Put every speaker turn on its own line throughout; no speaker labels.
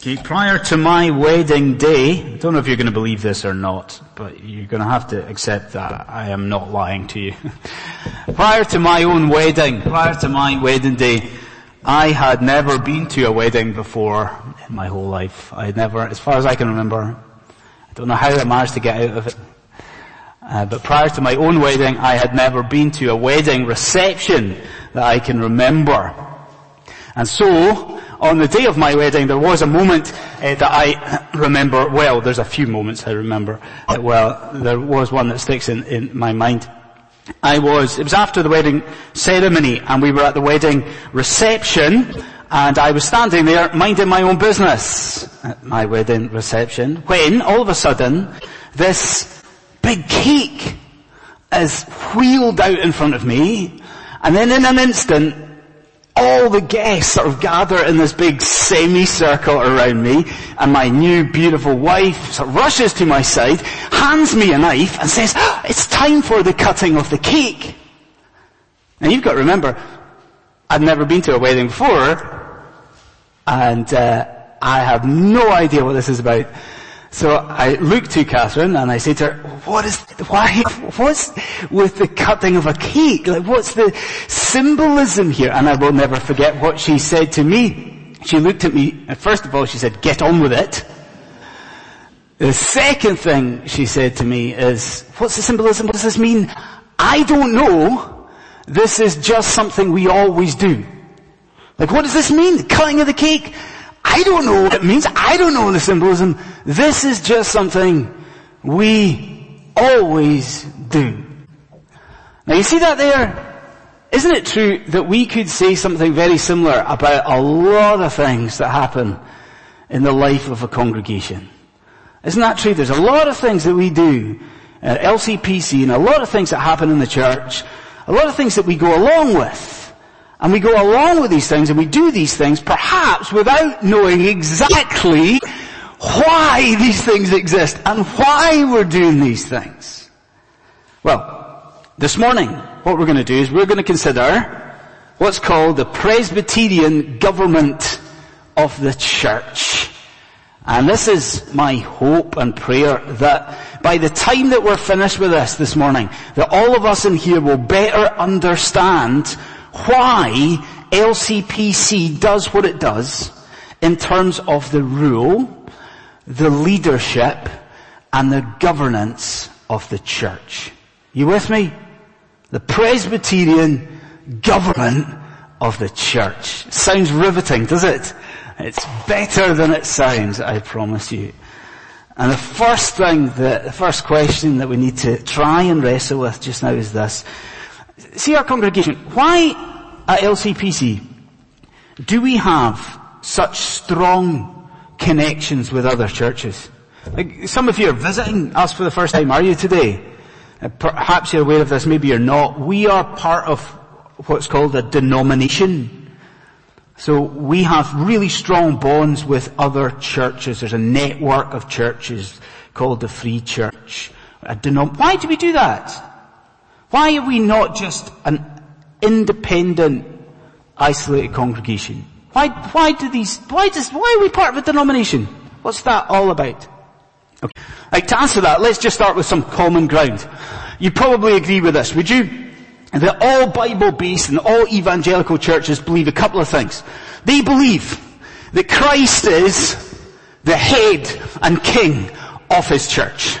Okay, prior to my wedding day, I don't know if you're going to believe this or not, but you're going to have to accept that I am not lying to you. prior to my own wedding, prior to my wedding day, I had never been to a wedding before in my whole life. I had never, as far as I can remember, I don't know how I managed to get out of it. Uh, but prior to my own wedding, I had never been to a wedding reception that I can remember. And so, on the day of my wedding, there was a moment uh, that I remember, well, there's a few moments I remember, uh, well, there was one that sticks in, in my mind. I was, it was after the wedding ceremony and we were at the wedding reception and I was standing there minding my own business at my wedding reception when all of a sudden this big cake is wheeled out in front of me and then in an instant all the guests sort of gather in this big semicircle around me and my new beautiful wife sort of rushes to my side, hands me a knife and says, oh, it's time for the cutting of the cake. Now you've got to remember, I've never been to a wedding before and uh, I have no idea what this is about. So I look to Catherine and I say to her, what is, why, what's with the cutting of a cake? Like what's the symbolism here? And I will never forget what she said to me. She looked at me, and first of all she said, get on with it. The second thing she said to me is, what's the symbolism? What does this mean? I don't know. This is just something we always do. Like what does this mean? The cutting of the cake? I don't know what it means. I don't know the symbolism. This is just something we always do. Now you see that there? Isn't it true that we could say something very similar about a lot of things that happen in the life of a congregation? Isn't that true? There's a lot of things that we do at LCPC and a lot of things that happen in the church, a lot of things that we go along with. And we go along with these things and we do these things perhaps without knowing exactly why these things exist and why we're doing these things. Well, this morning, what we're going to do is we're going to consider what's called the Presbyterian government of the church. And this is my hope and prayer that by the time that we're finished with this this morning, that all of us in here will better understand why LCPC does what it does in terms of the rule, the leadership, and the governance of the church. You with me? The Presbyterian government of the church. Sounds riveting, does it? It's better than it sounds, I promise you. And the first thing, the, the first question that we need to try and wrestle with just now is this. See our congregation, why at LCPC do we have such strong connections with other churches? Like some of you are visiting us for the first time, are you today? Uh, perhaps you're aware of this, maybe you're not. We are part of what's called a denomination. So we have really strong bonds with other churches. There's a network of churches called the Free Church. Denom- Why do we do that? Why are we not just an independent, isolated congregation? Why, why do these, why does, why are we part of a denomination? What's that all about? Okay. To answer that, let's just start with some common ground. You probably agree with this, would you? That all Bible-based and all evangelical churches believe a couple of things. They believe that Christ is the head and king of his church.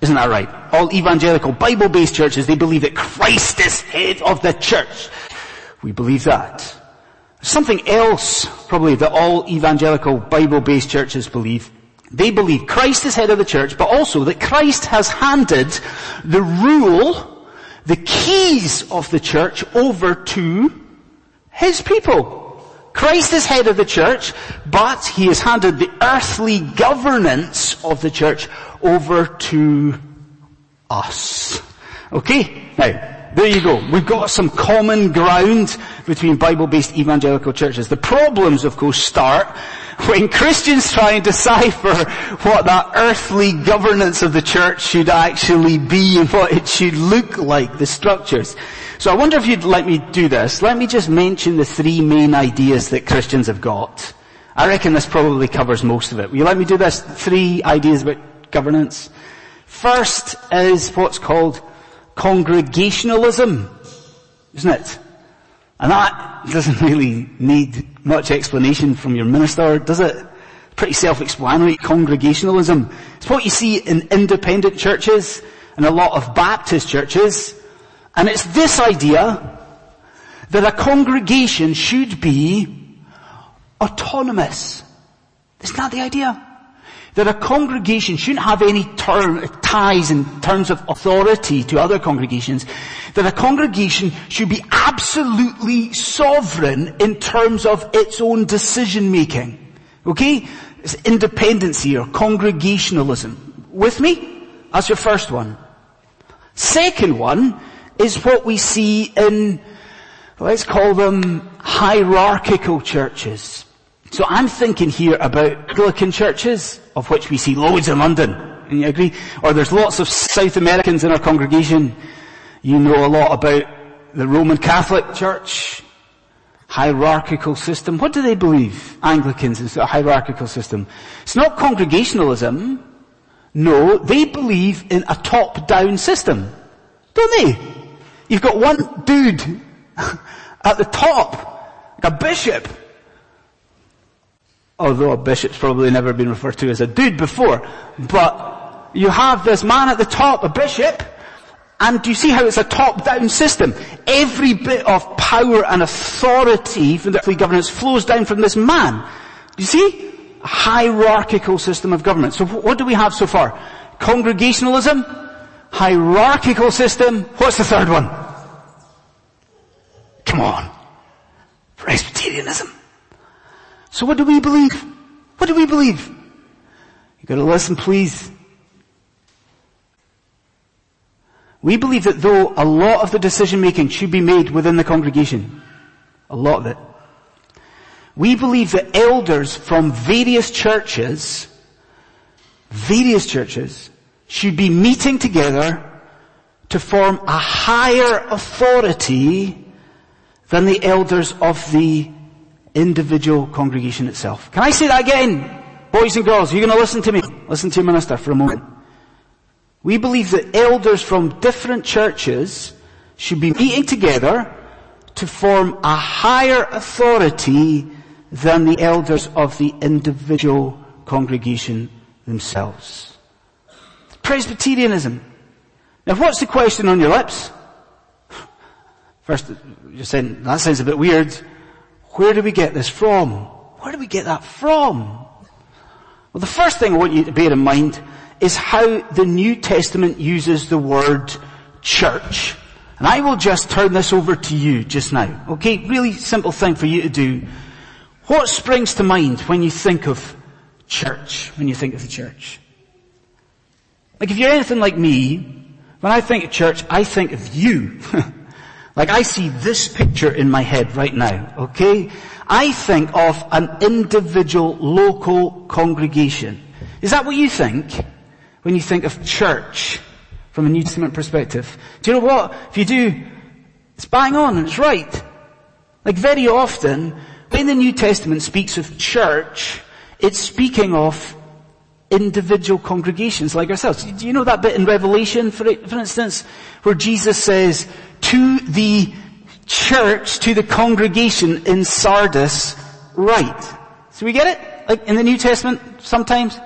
Isn't that right? All evangelical Bible-based churches, they believe that Christ is head of the church. We believe that. Something else, probably, that all evangelical Bible-based churches believe. They believe Christ is head of the church, but also that Christ has handed the rule, the keys of the church over to his people. Christ is head of the church, but he has handed the earthly governance of the church over to us. Okay? Now, there you go. We've got some common ground between Bible-based evangelical churches. The problems, of course, start when Christians try and decipher what that earthly governance of the church should actually be and what it should look like, the structures. So I wonder if you'd let me do this. Let me just mention the three main ideas that Christians have got. I reckon this probably covers most of it. Will you let me do this? Three ideas about governance. First is what's called congregationalism, isn't it? And that doesn't really need much explanation from your minister, does it? Pretty self-explanatory, congregationalism. It's what you see in independent churches and a lot of Baptist churches. And it's this idea that a congregation should be autonomous. Isn't that the idea? That a congregation shouldn't have any term, ties in terms of authority to other congregations. That a congregation should be absolutely sovereign in terms of its own decision making. Okay? It's independency or congregationalism. With me? That's your first one. Second one is what we see in, let's call them hierarchical churches. So I'm thinking here about Anglican churches, of which we see loads in London. And you agree? Or there's lots of South Americans in our congregation. You know a lot about the Roman Catholic Church, hierarchical system. What do they believe? Anglicans is a hierarchical system. It's not congregationalism. No, they believe in a top-down system. Don't they? You've got one dude at the top, like a bishop. Although a bishop's probably never been referred to as a dude before. But you have this man at the top, a bishop, and do you see how it's a top-down system? Every bit of power and authority from the governance flows down from this man. Do you see? A hierarchical system of government. So what do we have so far? Congregationalism, hierarchical system. What's the third one? Come on. Presbyterianism. So what do we believe? What do we believe? You gotta listen please. We believe that though a lot of the decision making should be made within the congregation, a lot of it, we believe that elders from various churches, various churches, should be meeting together to form a higher authority than the elders of the individual congregation itself. Can I say that again? Boys and girls, you're going to listen to me. Listen to your minister for a moment. We believe that elders from different churches should be meeting together to form a higher authority than the elders of the individual congregation themselves. Presbyterianism. Now what's the question on your lips? First, you're saying, that sounds a bit weird. Where do we get this from? Where do we get that from? Well, the first thing I want you to bear in mind is how the New Testament uses the word church. And I will just turn this over to you just now. Okay? Really simple thing for you to do. What springs to mind when you think of church? When you think of the church? Like if you're anything like me, when I think of church, I think of you. like I see this picture in my head right now, okay? I think of an individual local congregation. Is that what you think? When you think of church from a New Testament perspective? Do you know what? If you do, it's bang on and it's right. Like very often, when the New Testament speaks of church, it's speaking of individual congregations like ourselves. Do you know that bit in Revelation, for, for instance, where Jesus says, to the church, to the congregation in Sardis, right. So we get it? Like in the New Testament, sometimes,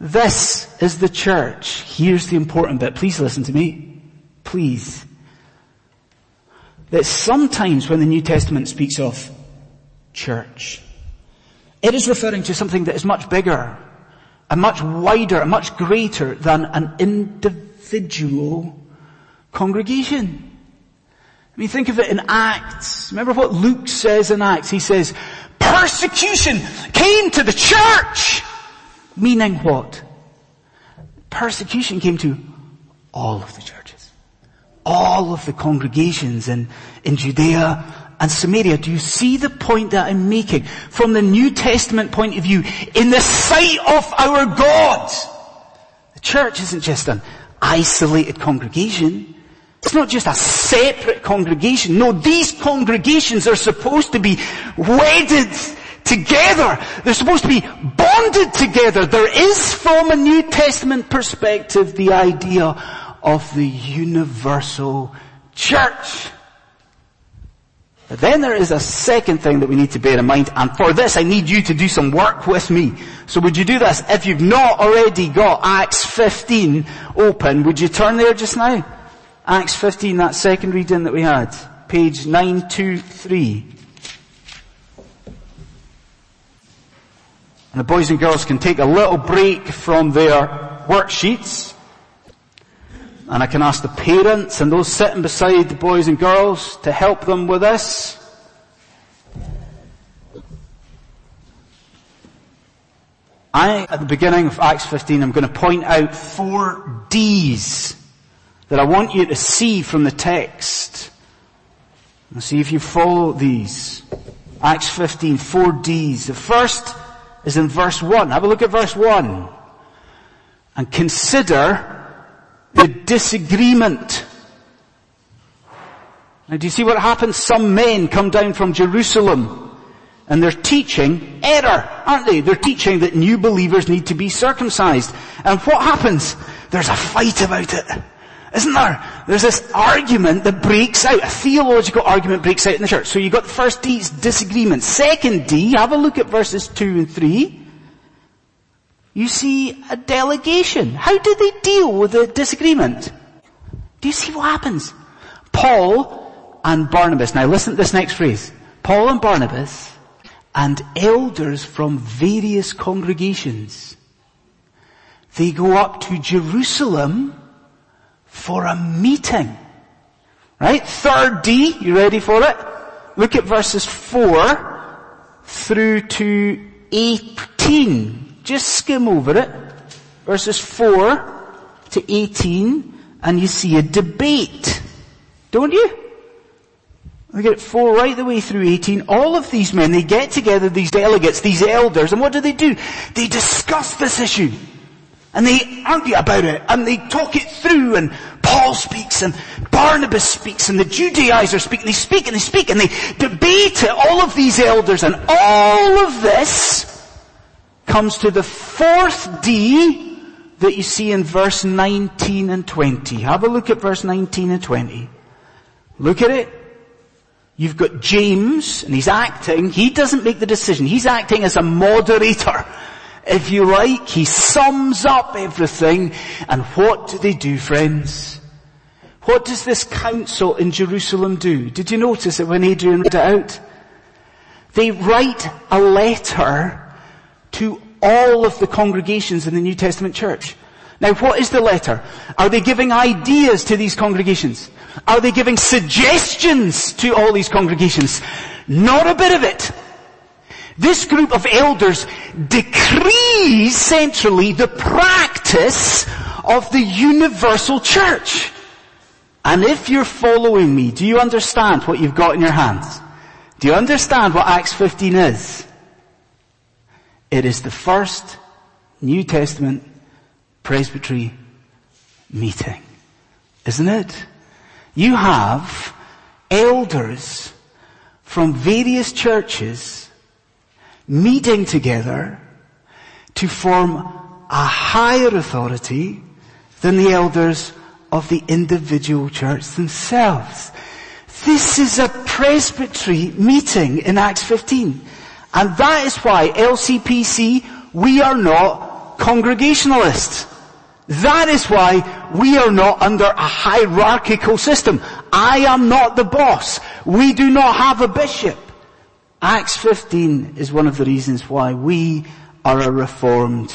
this is the church. Here's the important bit. Please listen to me. Please. That sometimes when the New Testament speaks of church, it is referring to something that is much bigger, a much wider, a much greater than an individual congregation. I mean, think of it in Acts. Remember what Luke says in Acts? He says, persecution came to the church. Meaning what? Persecution came to all of the churches. All of the congregations in, in Judea and Samaria. Do you see the point that I'm making? From the New Testament point of view, in the sight of our God, the church isn't just an isolated congregation. It's not just a separate congregation. No, these congregations are supposed to be wedded together. They're supposed to be bonded together. There is from a New Testament perspective the idea of the universal church. Then there is a second thing that we need to bear in mind, and for this I need you to do some work with me. So would you do this? If you've not already got Acts 15 open, would you turn there just now? Acts 15, that second reading that we had. Page 923. And the boys and girls can take a little break from their worksheets. And I can ask the parents and those sitting beside the boys and girls to help them with this. I, at the beginning of Acts 15, I'm going to point out four D's that I want you to see from the text. And see if you follow these. Acts 15, four D's. The first is in verse 1. Have a look at verse 1. And consider the disagreement. Now do you see what happens? Some men come down from Jerusalem and they're teaching error, aren't they? They're teaching that new believers need to be circumcised. And what happens? There's a fight about it. Isn't there? There's this argument that breaks out, a theological argument breaks out in the church. So you've got the first D's disagreement. Second D, have a look at verses 2 and 3 you see a delegation. How do they deal with the disagreement? Do you see what happens? Paul and Barnabas. Now listen to this next phrase. Paul and Barnabas and elders from various congregations. They go up to Jerusalem for a meeting. Right? Third D, you ready for it? Look at verses 4 through to 18. Just skim over it. Verses 4 to 18 and you see a debate. Don't you? We get 4 right the way through 18. All of these men, they get together, these delegates, these elders, and what do they do? They discuss this issue. And they argue about it, and they talk it through, and Paul speaks, and Barnabas speaks, and the Judaizers speak, and they speak, and they speak, and they debate it, all of these elders, and all of this comes to the fourth D that you see in verse 19 and 20. Have a look at verse 19 and 20. Look at it. You've got James, and he's acting, he doesn't make the decision, he's acting as a moderator. If you like, he sums up everything, and what do they do, friends? What does this council in Jerusalem do? Did you notice it when Adrian read it out? They write a letter all of the congregations in the New Testament church. Now what is the letter? Are they giving ideas to these congregations? Are they giving suggestions to all these congregations? Not a bit of it. This group of elders decrees centrally the practice of the universal church. And if you're following me, do you understand what you've got in your hands? Do you understand what Acts 15 is? It is the first New Testament presbytery meeting. Isn't it? You have elders from various churches meeting together to form a higher authority than the elders of the individual church themselves. This is a presbytery meeting in Acts 15. And that is why LCPC, we are not congregationalists. That is why we are not under a hierarchical system. I am not the boss. We do not have a bishop. Acts 15 is one of the reasons why we are a reformed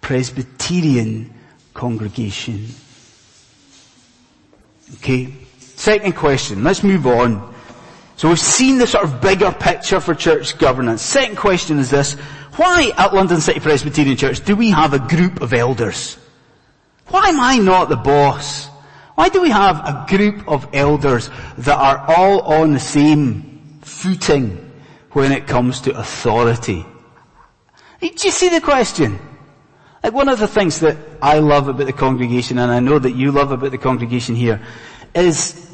Presbyterian congregation. Okay. Second question. Let's move on. So we've seen the sort of bigger picture for church governance. Second question is this. Why at London City Presbyterian Church do we have a group of elders? Why am I not the boss? Why do we have a group of elders that are all on the same footing when it comes to authority? Do you see the question? Like one of the things that I love about the congregation and I know that you love about the congregation here is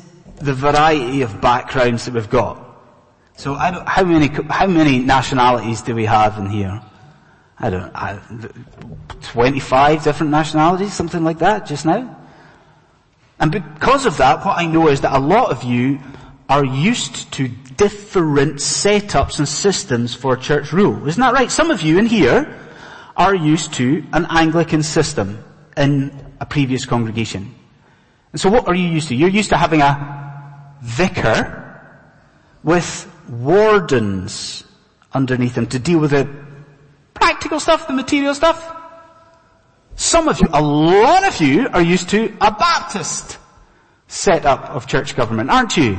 the variety of backgrounds that we've got. So how many, how many nationalities do we have in here? I don't, I, 25 different nationalities, something like that just now. And because of that, what I know is that a lot of you are used to different setups and systems for church rule. Isn't that right? Some of you in here are used to an Anglican system in a previous congregation. And so what are you used to? You're used to having a vicar with wardens underneath him to deal with the practical stuff, the material stuff. Some of you, a lot of you are used to a Baptist setup of church government, aren't you?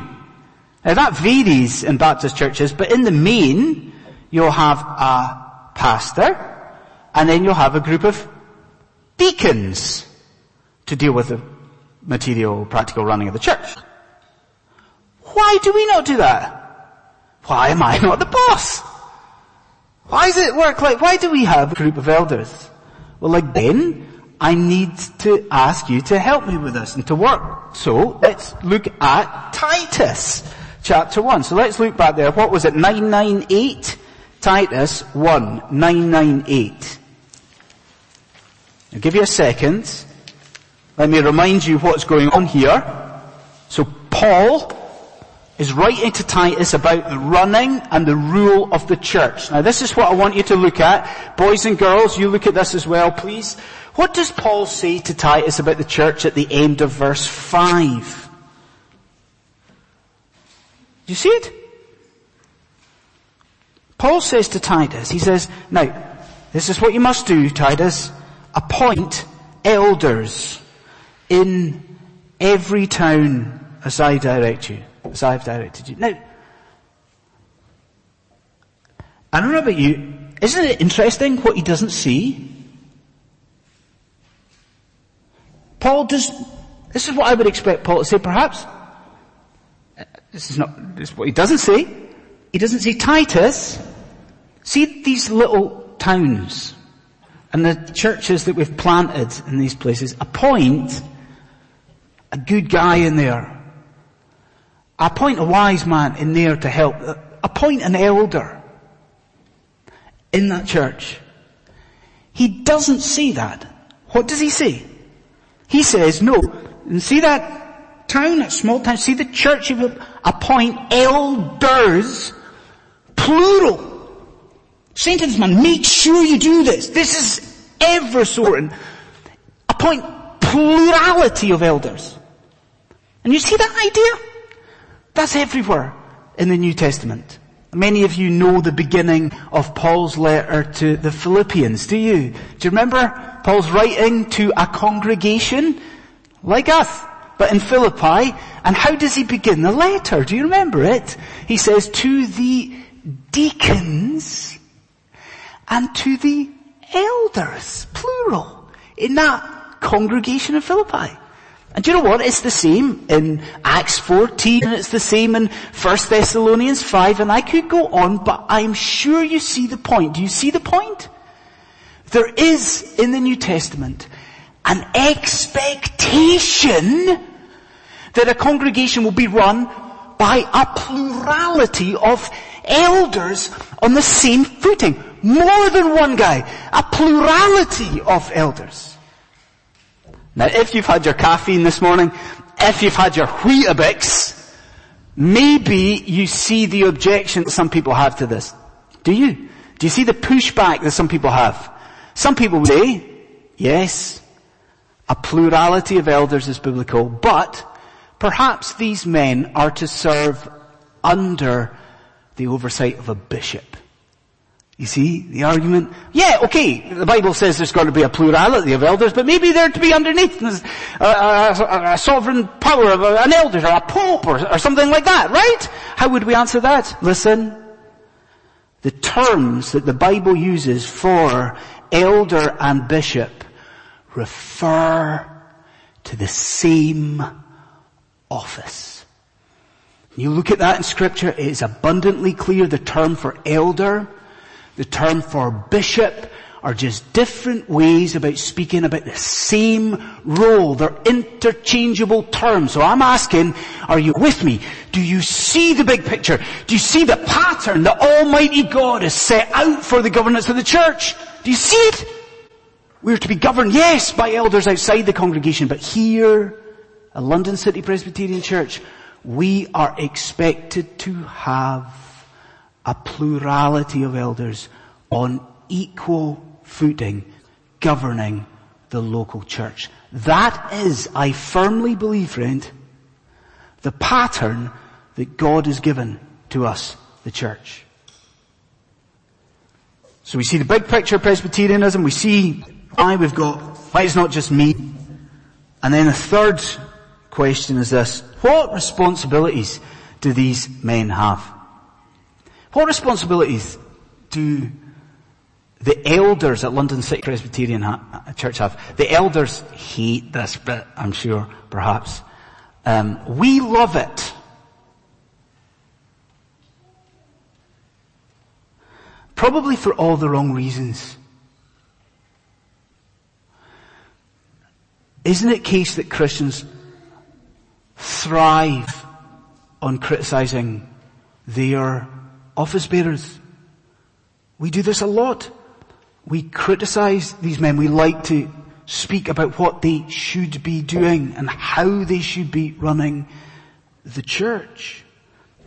Now that varies in Baptist churches, but in the main, you'll have a pastor, and then you'll have a group of deacons to deal with the material, practical running of the church. Why do we not do that? Why am I not the boss? Why does it work like, why do we have a group of elders? Well, like then, I need to ask you to help me with this and to work. So, let's look at Titus chapter 1. So let's look back there. What was it? 998? Titus 1, 998. I'll give you a second. Let me remind you what's going on here. So Paul is writing to Titus about the running and the rule of the church. Now this is what I want you to look at. Boys and girls, you look at this as well, please. What does Paul say to Titus about the church at the end of verse 5? Do you see it? Paul says to Titus, he says, now, this is what you must do, Titus appoint elders in every town as I direct you, as I've directed you. Now, I don't know about you, isn't it interesting what he doesn't see? Paul does, this is what I would expect Paul to say perhaps. This is not, this is what he doesn't say. He doesn't say Titus, see these little towns and the churches that we've planted in these places, appoint a good guy in there. Appoint a wise man in there to help. Uh, appoint an elder in that church. He doesn't see that. What does he say? He says, no, and see that town, that small town, see the church, you appoint elders, plural. Saint man, make sure you do this. This is ever so important. Appoint plurality of elders. And you see that idea? That's everywhere in the New Testament. Many of you know the beginning of Paul's letter to the Philippians, do you? Do you remember Paul's writing to a congregation like us, but in Philippi? And how does he begin the letter? Do you remember it? He says, to the deacons and to the elders, plural, in that congregation of Philippi. And do you know what? It's the same in Acts 14 and it's the same in 1 Thessalonians 5 and I could go on, but I'm sure you see the point. Do you see the point? There is in the New Testament an expectation that a congregation will be run by a plurality of elders on the same footing. More than one guy. A plurality of elders. Now if you've had your caffeine this morning, if you've had your Weetabix, maybe you see the objection some people have to this. Do you? Do you see the pushback that some people have? Some people say, yes, a plurality of elders is biblical, but perhaps these men are to serve under the oversight of a bishop. You see the argument? Yeah, okay, the Bible says there's got to be a plurality of elders, but maybe they're to be underneath a, a, a sovereign power of an elder or a pope or, or something like that, right? How would we answer that? Listen, the terms that the Bible uses for elder and bishop refer to the same office. You look at that in scripture, it is abundantly clear the term for elder the term for bishop are just different ways about speaking about the same role. They're interchangeable terms. So I'm asking, are you with me? Do you see the big picture? Do you see the pattern that Almighty God has set out for the governance of the church? Do you see it? We're to be governed, yes, by elders outside the congregation, but here, at London City Presbyterian Church, we are expected to have a plurality of elders on equal footing governing the local church. That is, I firmly believe, friend, the pattern that God has given to us, the church. So we see the big picture of Presbyterianism, we see why we've got, why it's not just me. And then the third question is this, what responsibilities do these men have? What responsibilities do the elders at London City Presbyterian Church have? The elders hate this bit, I'm sure, perhaps. Um, we love it. Probably for all the wrong reasons. Isn't it case that Christians thrive on criticizing their office bearers? We do this a lot. We criticize these men. We like to speak about what they should be doing and how they should be running the church.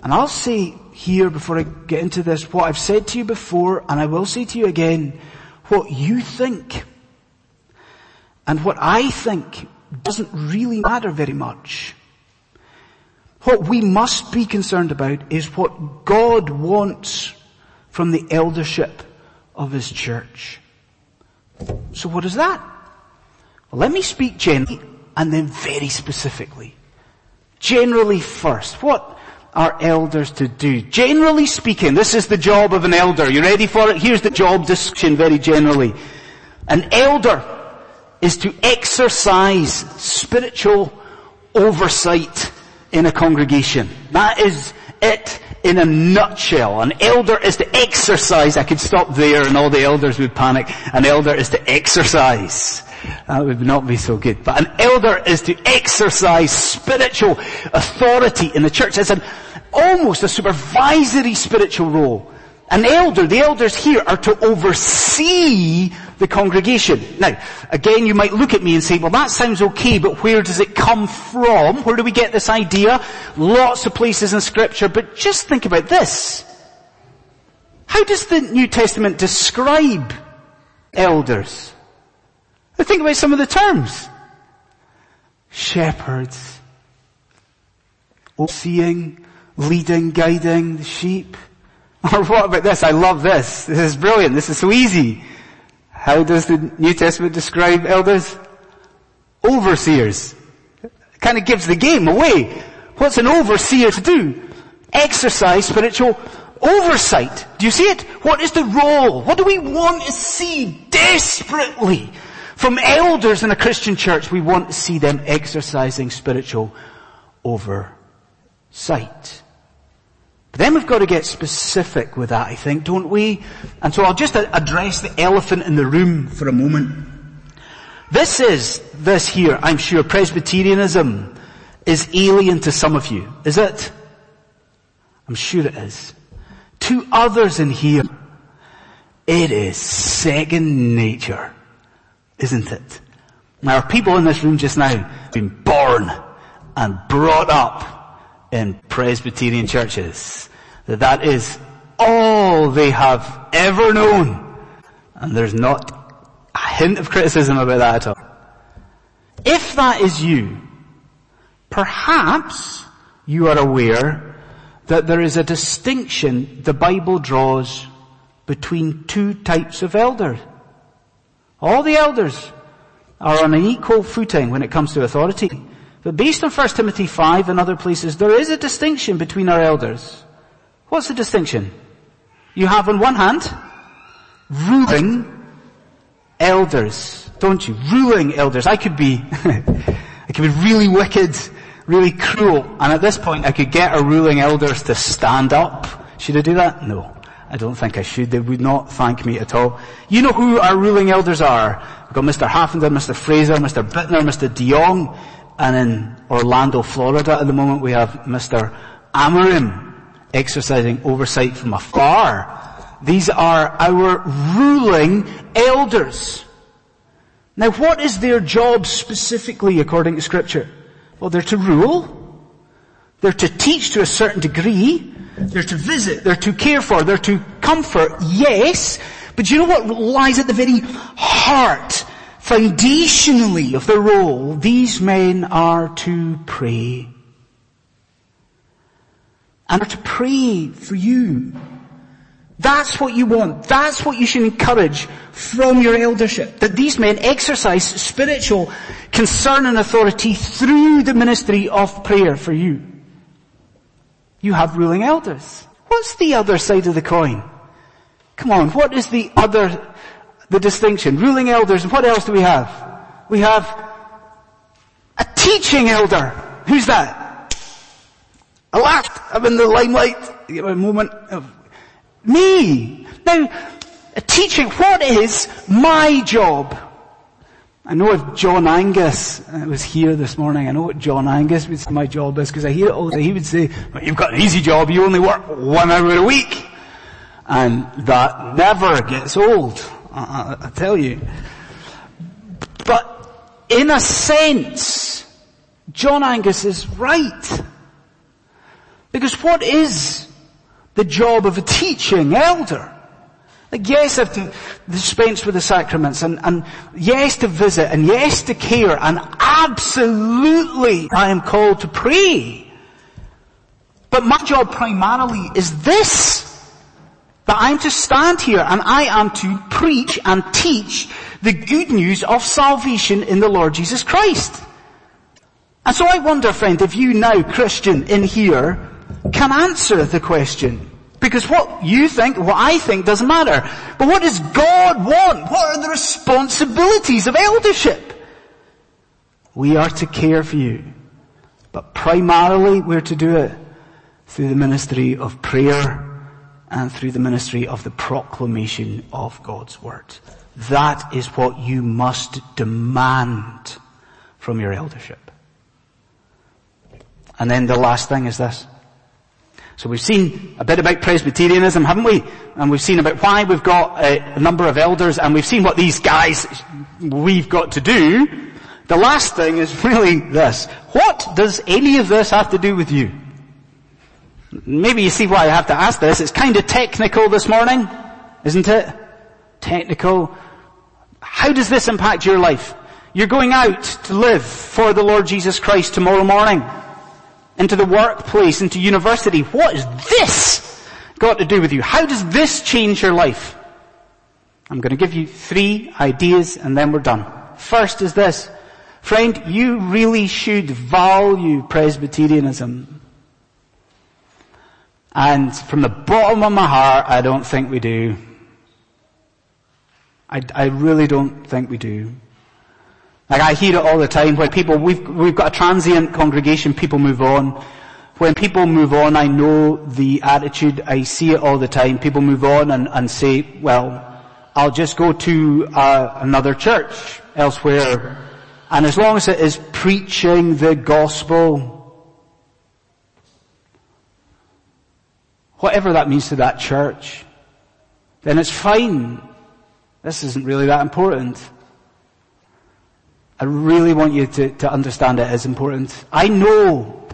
And I'll say here before I get into this what I've said to you before and I will say to you again what you think and what I think doesn't really matter very much. What we must be concerned about is what God wants from the eldership of His church. So what is that? Well, let me speak generally and then very specifically. Generally first, what are elders to do? Generally speaking, this is the job of an elder. You ready for it? Here's the job description very generally. An elder is to exercise spiritual oversight in a congregation. That is it in a nutshell. An elder is to exercise. I could stop there and all the elders would panic. An elder is to exercise. That would not be so good. But an elder is to exercise spiritual authority in the church. It's an, almost a supervisory spiritual role. An elder, the elders here are to oversee the congregation. Now, again, you might look at me and say, well that sounds okay, but where does it come from? Where do we get this idea? Lots of places in scripture, but just think about this. How does the New Testament describe elders? Think about some of the terms. Shepherds, overseeing, leading, guiding the sheep, or what about this? I love this. This is brilliant. This is so easy. How does the New Testament describe elders? Overseers. It kind of gives the game away. What's an overseer to do? Exercise spiritual oversight. Do you see it? What is the role? What do we want to see desperately from elders in a Christian church? We want to see them exercising spiritual oversight. Then we've got to get specific with that, I think, don't we? And so I'll just address the elephant in the room for a moment. This is, this here, I'm sure, Presbyterianism is alien to some of you. Is it? I'm sure it is. To others in here, it is second nature, isn't it? Are people in this room just now have been born and brought up in Presbyterian churches that that is all they have ever known. And there's not a hint of criticism about that at all. If that is you, perhaps you are aware that there is a distinction the Bible draws between two types of elders. All the elders are on an equal footing when it comes to authority. But based on 1 Timothy 5 and other places, there is a distinction between our elders. What's the distinction? You have on one hand, ruling elders, don't you? Ruling elders. I could be, I could be really wicked, really cruel, and at this point I could get our ruling elders to stand up. Should I do that? No. I don't think I should. They would not thank me at all. You know who our ruling elders are. We've got Mr. Haffenden, Mr. Fraser, Mr. Bittner, Mr. DeYoung, and in Orlando, Florida at the moment we have Mr. Amarim exercising oversight from afar. These are our ruling elders. Now what is their job specifically according to scripture? Well, they're to rule. They're to teach to a certain degree. They're to visit. They're to care for. They're to comfort. Yes. But you know what lies at the very heart, foundationally of the role? These men are to pray. And are to pray for you. That's what you want. That's what you should encourage from your eldership. That these men exercise spiritual concern and authority through the ministry of prayer for you. You have ruling elders. What's the other side of the coin? Come on, what is the other, the distinction? Ruling elders, what else do we have? We have a teaching elder. Who's that? I laughed. I'm in the limelight. A moment of me. Now, a teaching, what is my job? I know if John Angus uh, was here this morning, I know what John Angus would say my job is because I hear it all the time. He would say, well, you've got an easy job, you only work one hour a week. And that never gets old, I, I, tell you. But in a sense, John Angus is right. Because what is the job of a teaching elder. Like yes, I have to dispense with the sacraments and, and yes to visit and yes to care and absolutely I am called to pray. But my job primarily is this. That I'm to stand here and I am to preach and teach the good news of salvation in the Lord Jesus Christ. And so I wonder friend, if you now Christian in here can answer the question. Because what you think, what I think doesn't matter. But what does God want? What are the responsibilities of eldership? We are to care for you. But primarily we're to do it through the ministry of prayer and through the ministry of the proclamation of God's Word. That is what you must demand from your eldership. And then the last thing is this. So we've seen a bit about Presbyterianism, haven't we? And we've seen about why we've got a, number of elders and we've seen what these guys, we've got to do. The last thing is really this. What does any of this have to do with you? Maybe you see why I have to ask this. It's kind of technical this morning, isn't it? Technical. How does this impact your life? You're going out to live for the Lord Jesus Christ tomorrow morning into the workplace, into university. What is this got to do with you? How does this change your life? I'm going to give you three ideas and then we're done. First is this. Friend, you really should value Presbyterianism. And from the bottom of my heart, I don't think we do. I, I really don't think we do. Like I hear it all the time when people, we've, we've got a transient congregation, people move on. When people move on, I know the attitude, I see it all the time. People move on and, and say, well, I'll just go to uh, another church elsewhere. And as long as it is preaching the gospel, whatever that means to that church, then it's fine. This isn't really that important. I really want you to, to understand it as important. I know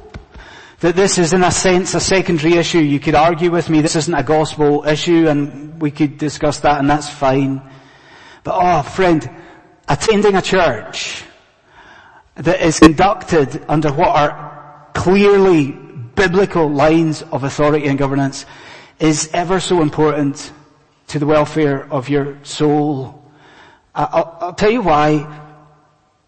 that this is in a sense a secondary issue. You could argue with me this isn't a gospel issue and we could discuss that and that's fine. But oh friend, attending a church that is conducted under what are clearly biblical lines of authority and governance is ever so important to the welfare of your soul. I'll, I'll tell you why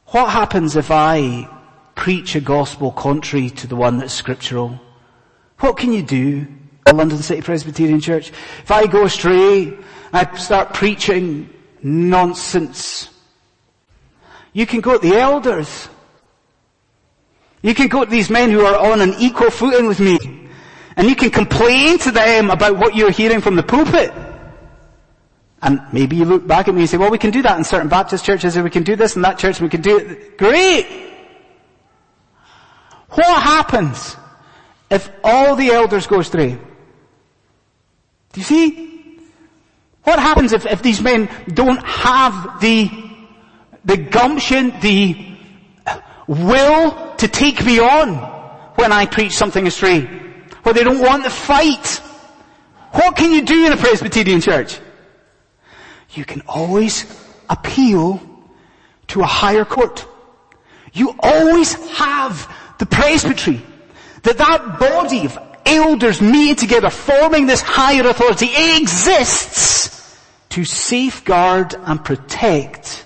what happens if I preach a gospel contrary to the one that's scriptural? What can you do at London City Presbyterian Church? If I go astray, I start preaching nonsense. You can go to the elders. You can go to these men who are on an equal footing with me And you can complain to them about what you're hearing from the pulpit. And maybe you look back at me and say, well, we can do that in certain Baptist churches, and we can do this in that church, and we can do it. Great! What happens if all the elders go astray? Do you see? What happens if, if these men don't have the, the gumption, the will to take me on when I preach something astray? Or they don't want to fight? What can you do in a Presbyterian church? You can always appeal to a higher court. You always have the presbytery. That that body of elders meeting together, forming this higher authority, exists to safeguard and protect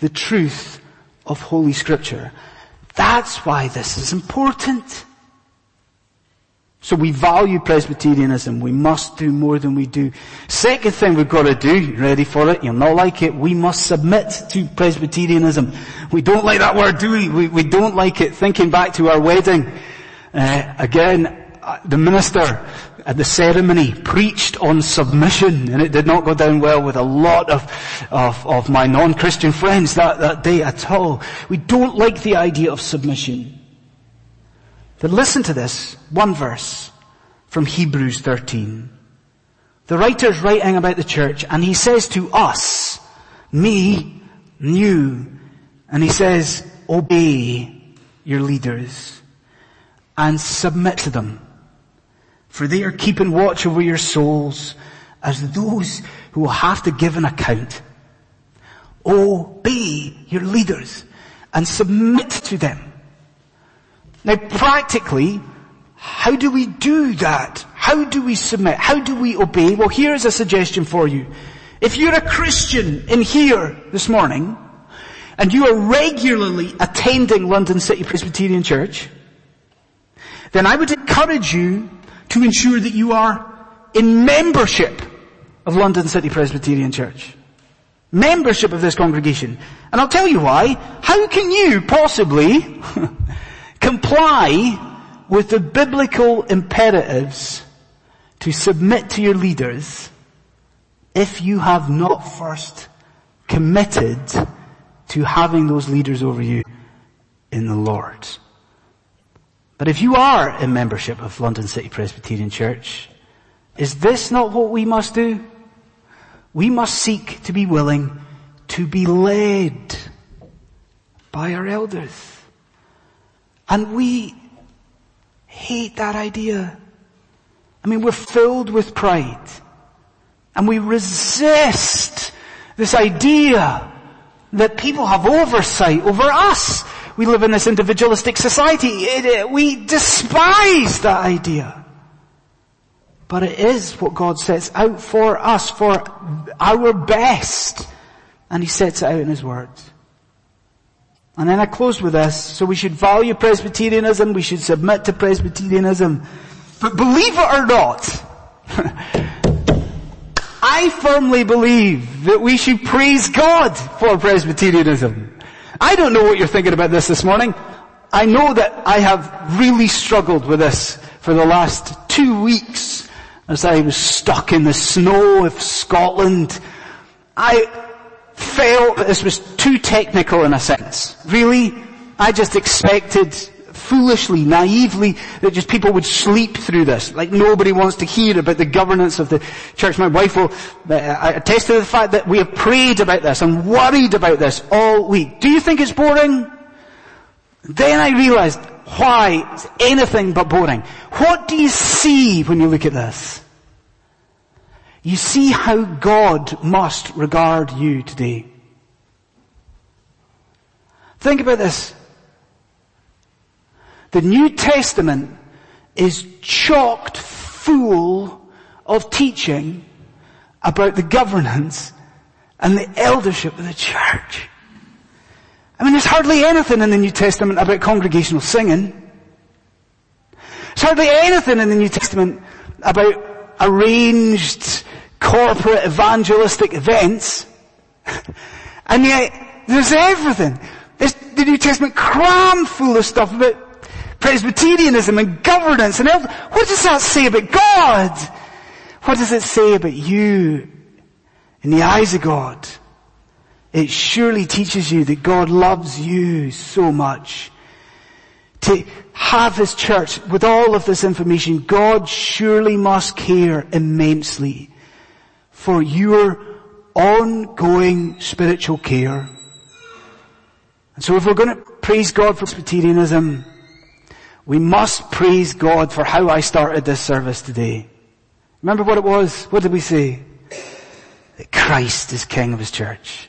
the truth of Holy Scripture. That's why this is important. So we value Presbyterianism. We must do more than we do. Second thing we've got to do, ready for it? You'll not like it. We must submit to Presbyterianism. We don't like that word, do we? We, we don't like it. Thinking back to our wedding, uh, again, uh, the minister at the ceremony preached on submission and it did not go down well with a lot of, of, of my non-Christian friends that, that day at all. We don't like the idea of submission. But listen to this, one verse from Hebrews 13. The writer's writing about the church and he says to us, me, you, and he says, obey your leaders and submit to them. For they are keeping watch over your souls as those who will have to give an account. Obey your leaders and submit to them now practically, how do we do that? How do we submit? How do we obey? Well here's a suggestion for you. If you're a Christian in here this morning, and you are regularly attending London City Presbyterian Church, then I would encourage you to ensure that you are in membership of London City Presbyterian Church. Membership of this congregation. And I'll tell you why. How can you possibly comply with the biblical imperatives to submit to your leaders if you have not first committed to having those leaders over you in the Lord. But if you are in membership of London City Presbyterian Church, is this not what we must do? We must seek to be willing to be led by our elders. And we hate that idea. I mean, we're filled with pride. And we resist this idea that people have oversight over us. We live in this individualistic society. It, it, we despise that idea. But it is what God sets out for us, for our best. And He sets it out in His words. And then I close with this. So we should value Presbyterianism, we should submit to Presbyterianism. But believe it or not, I firmly believe that we should praise God for Presbyterianism. I don't know what you're thinking about this this morning. I know that I have really struggled with this for the last two weeks as I was stuck in the snow of Scotland. I, felt that this was too technical in a sense. Really? I just expected foolishly, naively, that just people would sleep through this. Like nobody wants to hear about the governance of the church. My wife will uh, attest to the fact that we have prayed about this and worried about this all week. Do you think it's boring? Then I realized why it's anything but boring. What do you see when you look at this? You see how God must regard you today. Think about this. The New Testament is chocked full of teaching about the governance and the eldership of the church. I mean, there's hardly anything in the New Testament about congregational singing. There's hardly anything in the New Testament about arranged corporate evangelistic events. and yet, there's everything. There's the New Testament crammed full of stuff about Presbyterianism and governance and elder, what does that say about God? What does it say about you in the eyes of God? It surely teaches you that God loves you so much. To have His church with all of this information, God surely must care immensely for your ongoing spiritual care. And so if we're going to praise God for Presbyterianism, we must praise God for how I started this service today. Remember what it was? What did we say? That Christ is King of His church.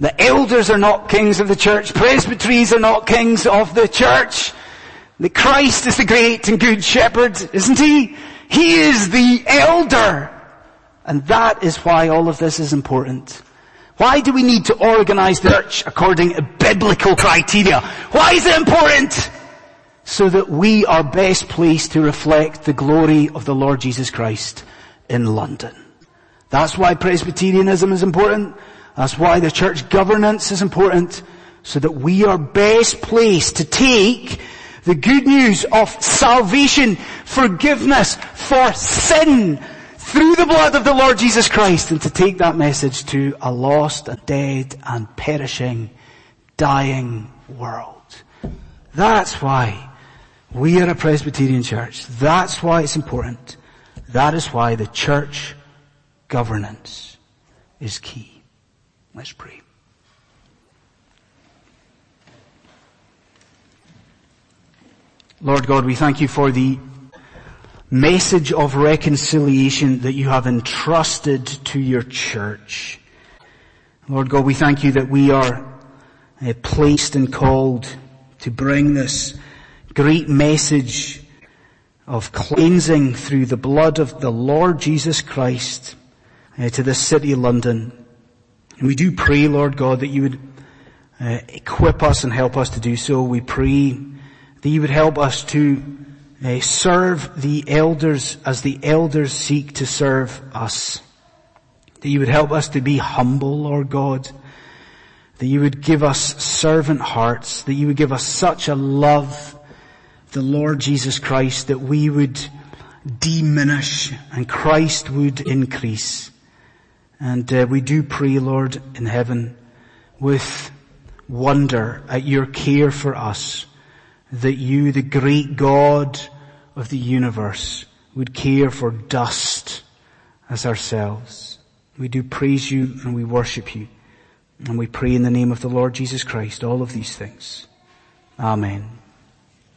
The elders are not kings of the church. Presbyteries are not kings of the church. The Christ is the great and good shepherd, isn't he? He is the elder. And that is why all of this is important. Why do we need to organize the church according to biblical criteria? Why is it important? So that we are best placed to reflect the glory of the Lord Jesus Christ in London. That's why Presbyterianism is important. That's why the church governance is important, so that we are best placed to take the good news of salvation, forgiveness for sin through the blood of the Lord Jesus Christ and to take that message to a lost and dead and perishing, dying world. That's why we are a Presbyterian church. That's why it's important. That is why the church governance is key. Let's pray. Lord God, we thank you for the message of reconciliation that you have entrusted to your church. Lord God, we thank you that we are uh, placed and called to bring this great message of cleansing through the blood of the Lord Jesus Christ uh, to the city of London. And we do pray, Lord God, that you would uh, equip us and help us to do so. We pray that you would help us to uh, serve the elders as the elders seek to serve us. That you would help us to be humble, Lord God. That you would give us servant hearts. That you would give us such a love the Lord Jesus Christ that we would diminish and Christ would increase. And uh, we do pray, Lord, in heaven, with wonder at your care for us, that you, the great God of the universe, would care for dust as ourselves. We do praise you and we worship you. And we pray in the name of the Lord Jesus Christ all of these things. Amen.